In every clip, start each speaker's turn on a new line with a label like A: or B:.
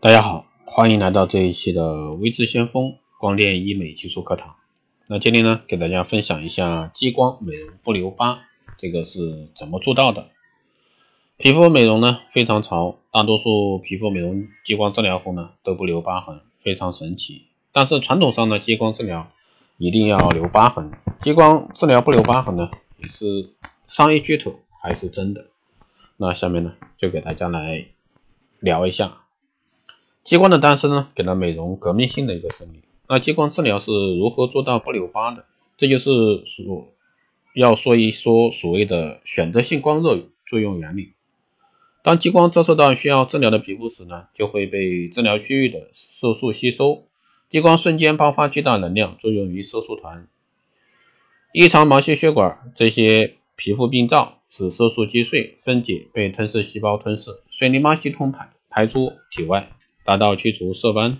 A: 大家好，欢迎来到这一期的微智先锋光电医美技术课堂。那今天呢，给大家分享一下激光美容不留疤，这个是怎么做到的？皮肤美容呢非常潮，大多数皮肤美容激光治疗后呢都不留疤痕，非常神奇。但是传统上的激光治疗一定要留疤痕，激光治疗不留疤痕呢，也是商业噱头还是真的？那下面呢，就给大家来聊一下。激光的诞生呢，给了美容革命性的一个胜利。那激光治疗是如何做到不留疤的？这就是所要说一说所谓的选择性光热作用原理。当激光照射到需要治疗的皮肤时呢，就会被治疗区域的色素吸收。激光瞬间爆发巨大能量，作用于色素团、异常毛细血管这些皮肤病灶，使色素击碎、分解，被吞噬细胞吞噬，水淋巴系统排排出体外。达到去除色斑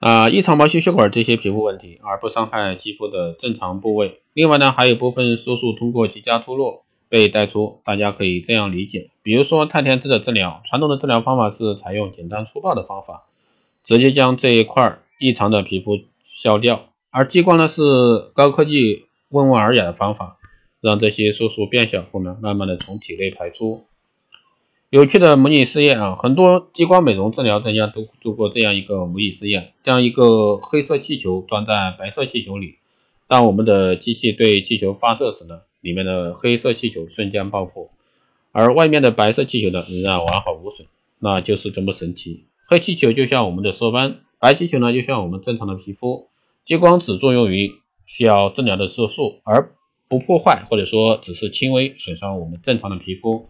A: 啊异常毛细血管这些皮肤问题，而不伤害肌肤的正常部位。另外呢，还有部分色素通过极佳脱落被带出。大家可以这样理解，比如说太田痣的治疗，传统的治疗方法是采用简单粗暴的方法，直接将这一块异常的皮肤消掉，而激光呢是高科技温文尔雅的方法，让这些色素变小后呢，慢慢的从体内排出。有趣的模拟试验啊，很多激光美容治疗专家都做过这样一个模拟试验：将一个黑色气球装在白色气球里，当我们的机器对气球发射时呢，里面的黑色气球瞬间爆破，而外面的白色气球呢仍然完好无损，那就是这么神奇。黑气球就像我们的色斑，白气球呢就像我们正常的皮肤。激光只作用于需要治疗的色素，而不破坏或者说只是轻微损伤我们正常的皮肤。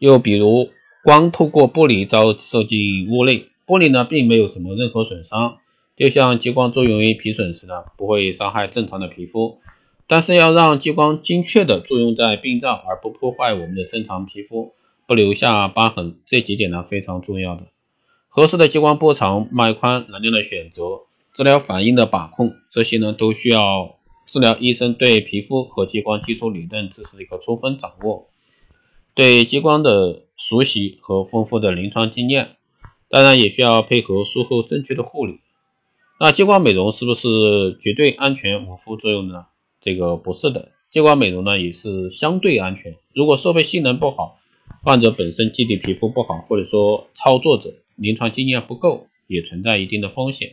A: 又比如，光透过玻璃照射进屋内，玻璃呢并没有什么任何损伤，就像激光作用于皮损时呢，不会伤害正常的皮肤。但是要让激光精确的作用在病灶，而不破坏我们的正常皮肤，不留下疤痕，这几点呢非常重要的。合适的激光波长、脉宽、能量的选择、治疗反应的把控，这些呢都需要治疗医生对皮肤和激光基础理论知识的一个充分掌握。对激光的熟悉和丰富的临床经验，当然也需要配合术后正确的护理。那激光美容是不是绝对安全无副作用呢？这个不是的，激光美容呢也是相对安全。如果设备性能不好，患者本身基底皮肤不好，或者说操作者临床经验不够，也存在一定的风险。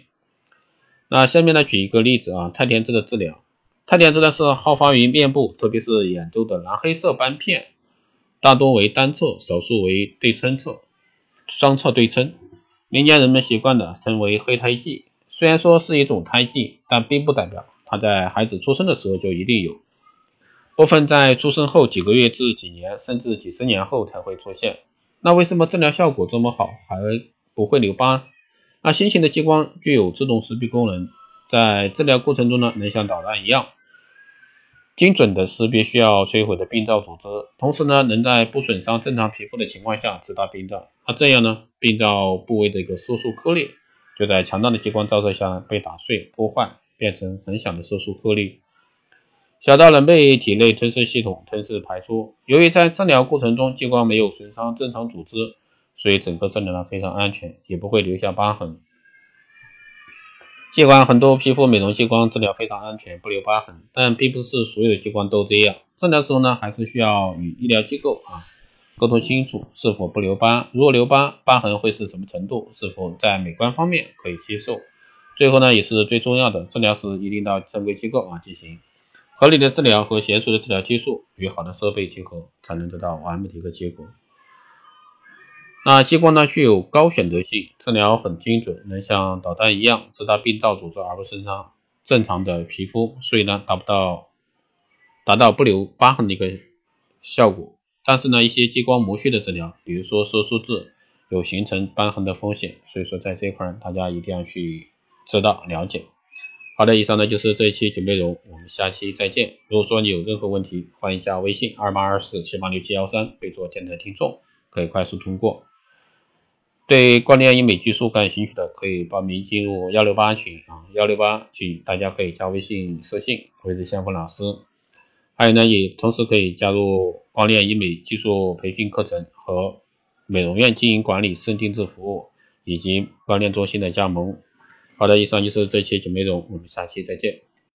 A: 那下面呢举一个例子啊，太田痣的治疗，太田痣呢是好发于面部，特别是眼周的蓝黑色斑片。大多为单侧，少数为对称侧，双侧对称。民间人们习惯的称为黑胎记。虽然说是一种胎记，但并不代表它在孩子出生的时候就一定有。部分在出生后几个月至几年，甚至几十年后才会出现。那为什么治疗效果这么好，还不会留疤？那新型的激光具有自动识别功能，在治疗过程中呢，能像导弹一样。精准的识别需要摧毁的病灶组织，同时呢，能在不损伤正常皮肤的情况下直达病灶。那这样呢，病灶部位的一个色素颗粒就在强大的激光照射下被打碎、破坏，变成很小的色素颗粒，小到能被体内吞噬系统吞噬排出。由于在治疗过程中激光没有损伤正常组织，所以整个治疗呢非常安全，也不会留下疤痕。尽管很多皮肤美容激光治疗非常安全，不留疤痕，但并不是所有的激光都这样。治疗时候呢，还是需要与医疗机构啊沟通清楚是否不留疤，如果留疤，疤痕会是什么程度，是否在美观方面可以接受。最后呢，也是最重要的，治疗时一定到正规机构啊进行合理的治疗和娴熟的治疗技术与好的设备结合，才能得到完美的一个结果。那激光呢，具有高选择性，治疗很精准，能像导弹一样直达病灶组织，而不损伤正常的皮肤，所以呢，达不到达到不留疤痕的一个效果。但是呢，一些激光模具的治疗，比如说色素痣，有形成瘢痕的风险，所以说在这一块大家一定要去知道了解。好的，以上呢就是这一期节目内容，我们下期再见。如果说你有任何问题，欢迎加微信二八二四七八六七幺三，备注电台听众，可以快速通过。对光电医美技术感兴趣的，可以报名进入幺六八群啊，幺六八群，大家可以加微信私信，我是先锋老师。还有呢，也同时可以加入光电医美技术培训课程和美容院经营管理、私人定制服务以及光电中心的加盟。好的，以上就是这期节目内容，我们下期再见。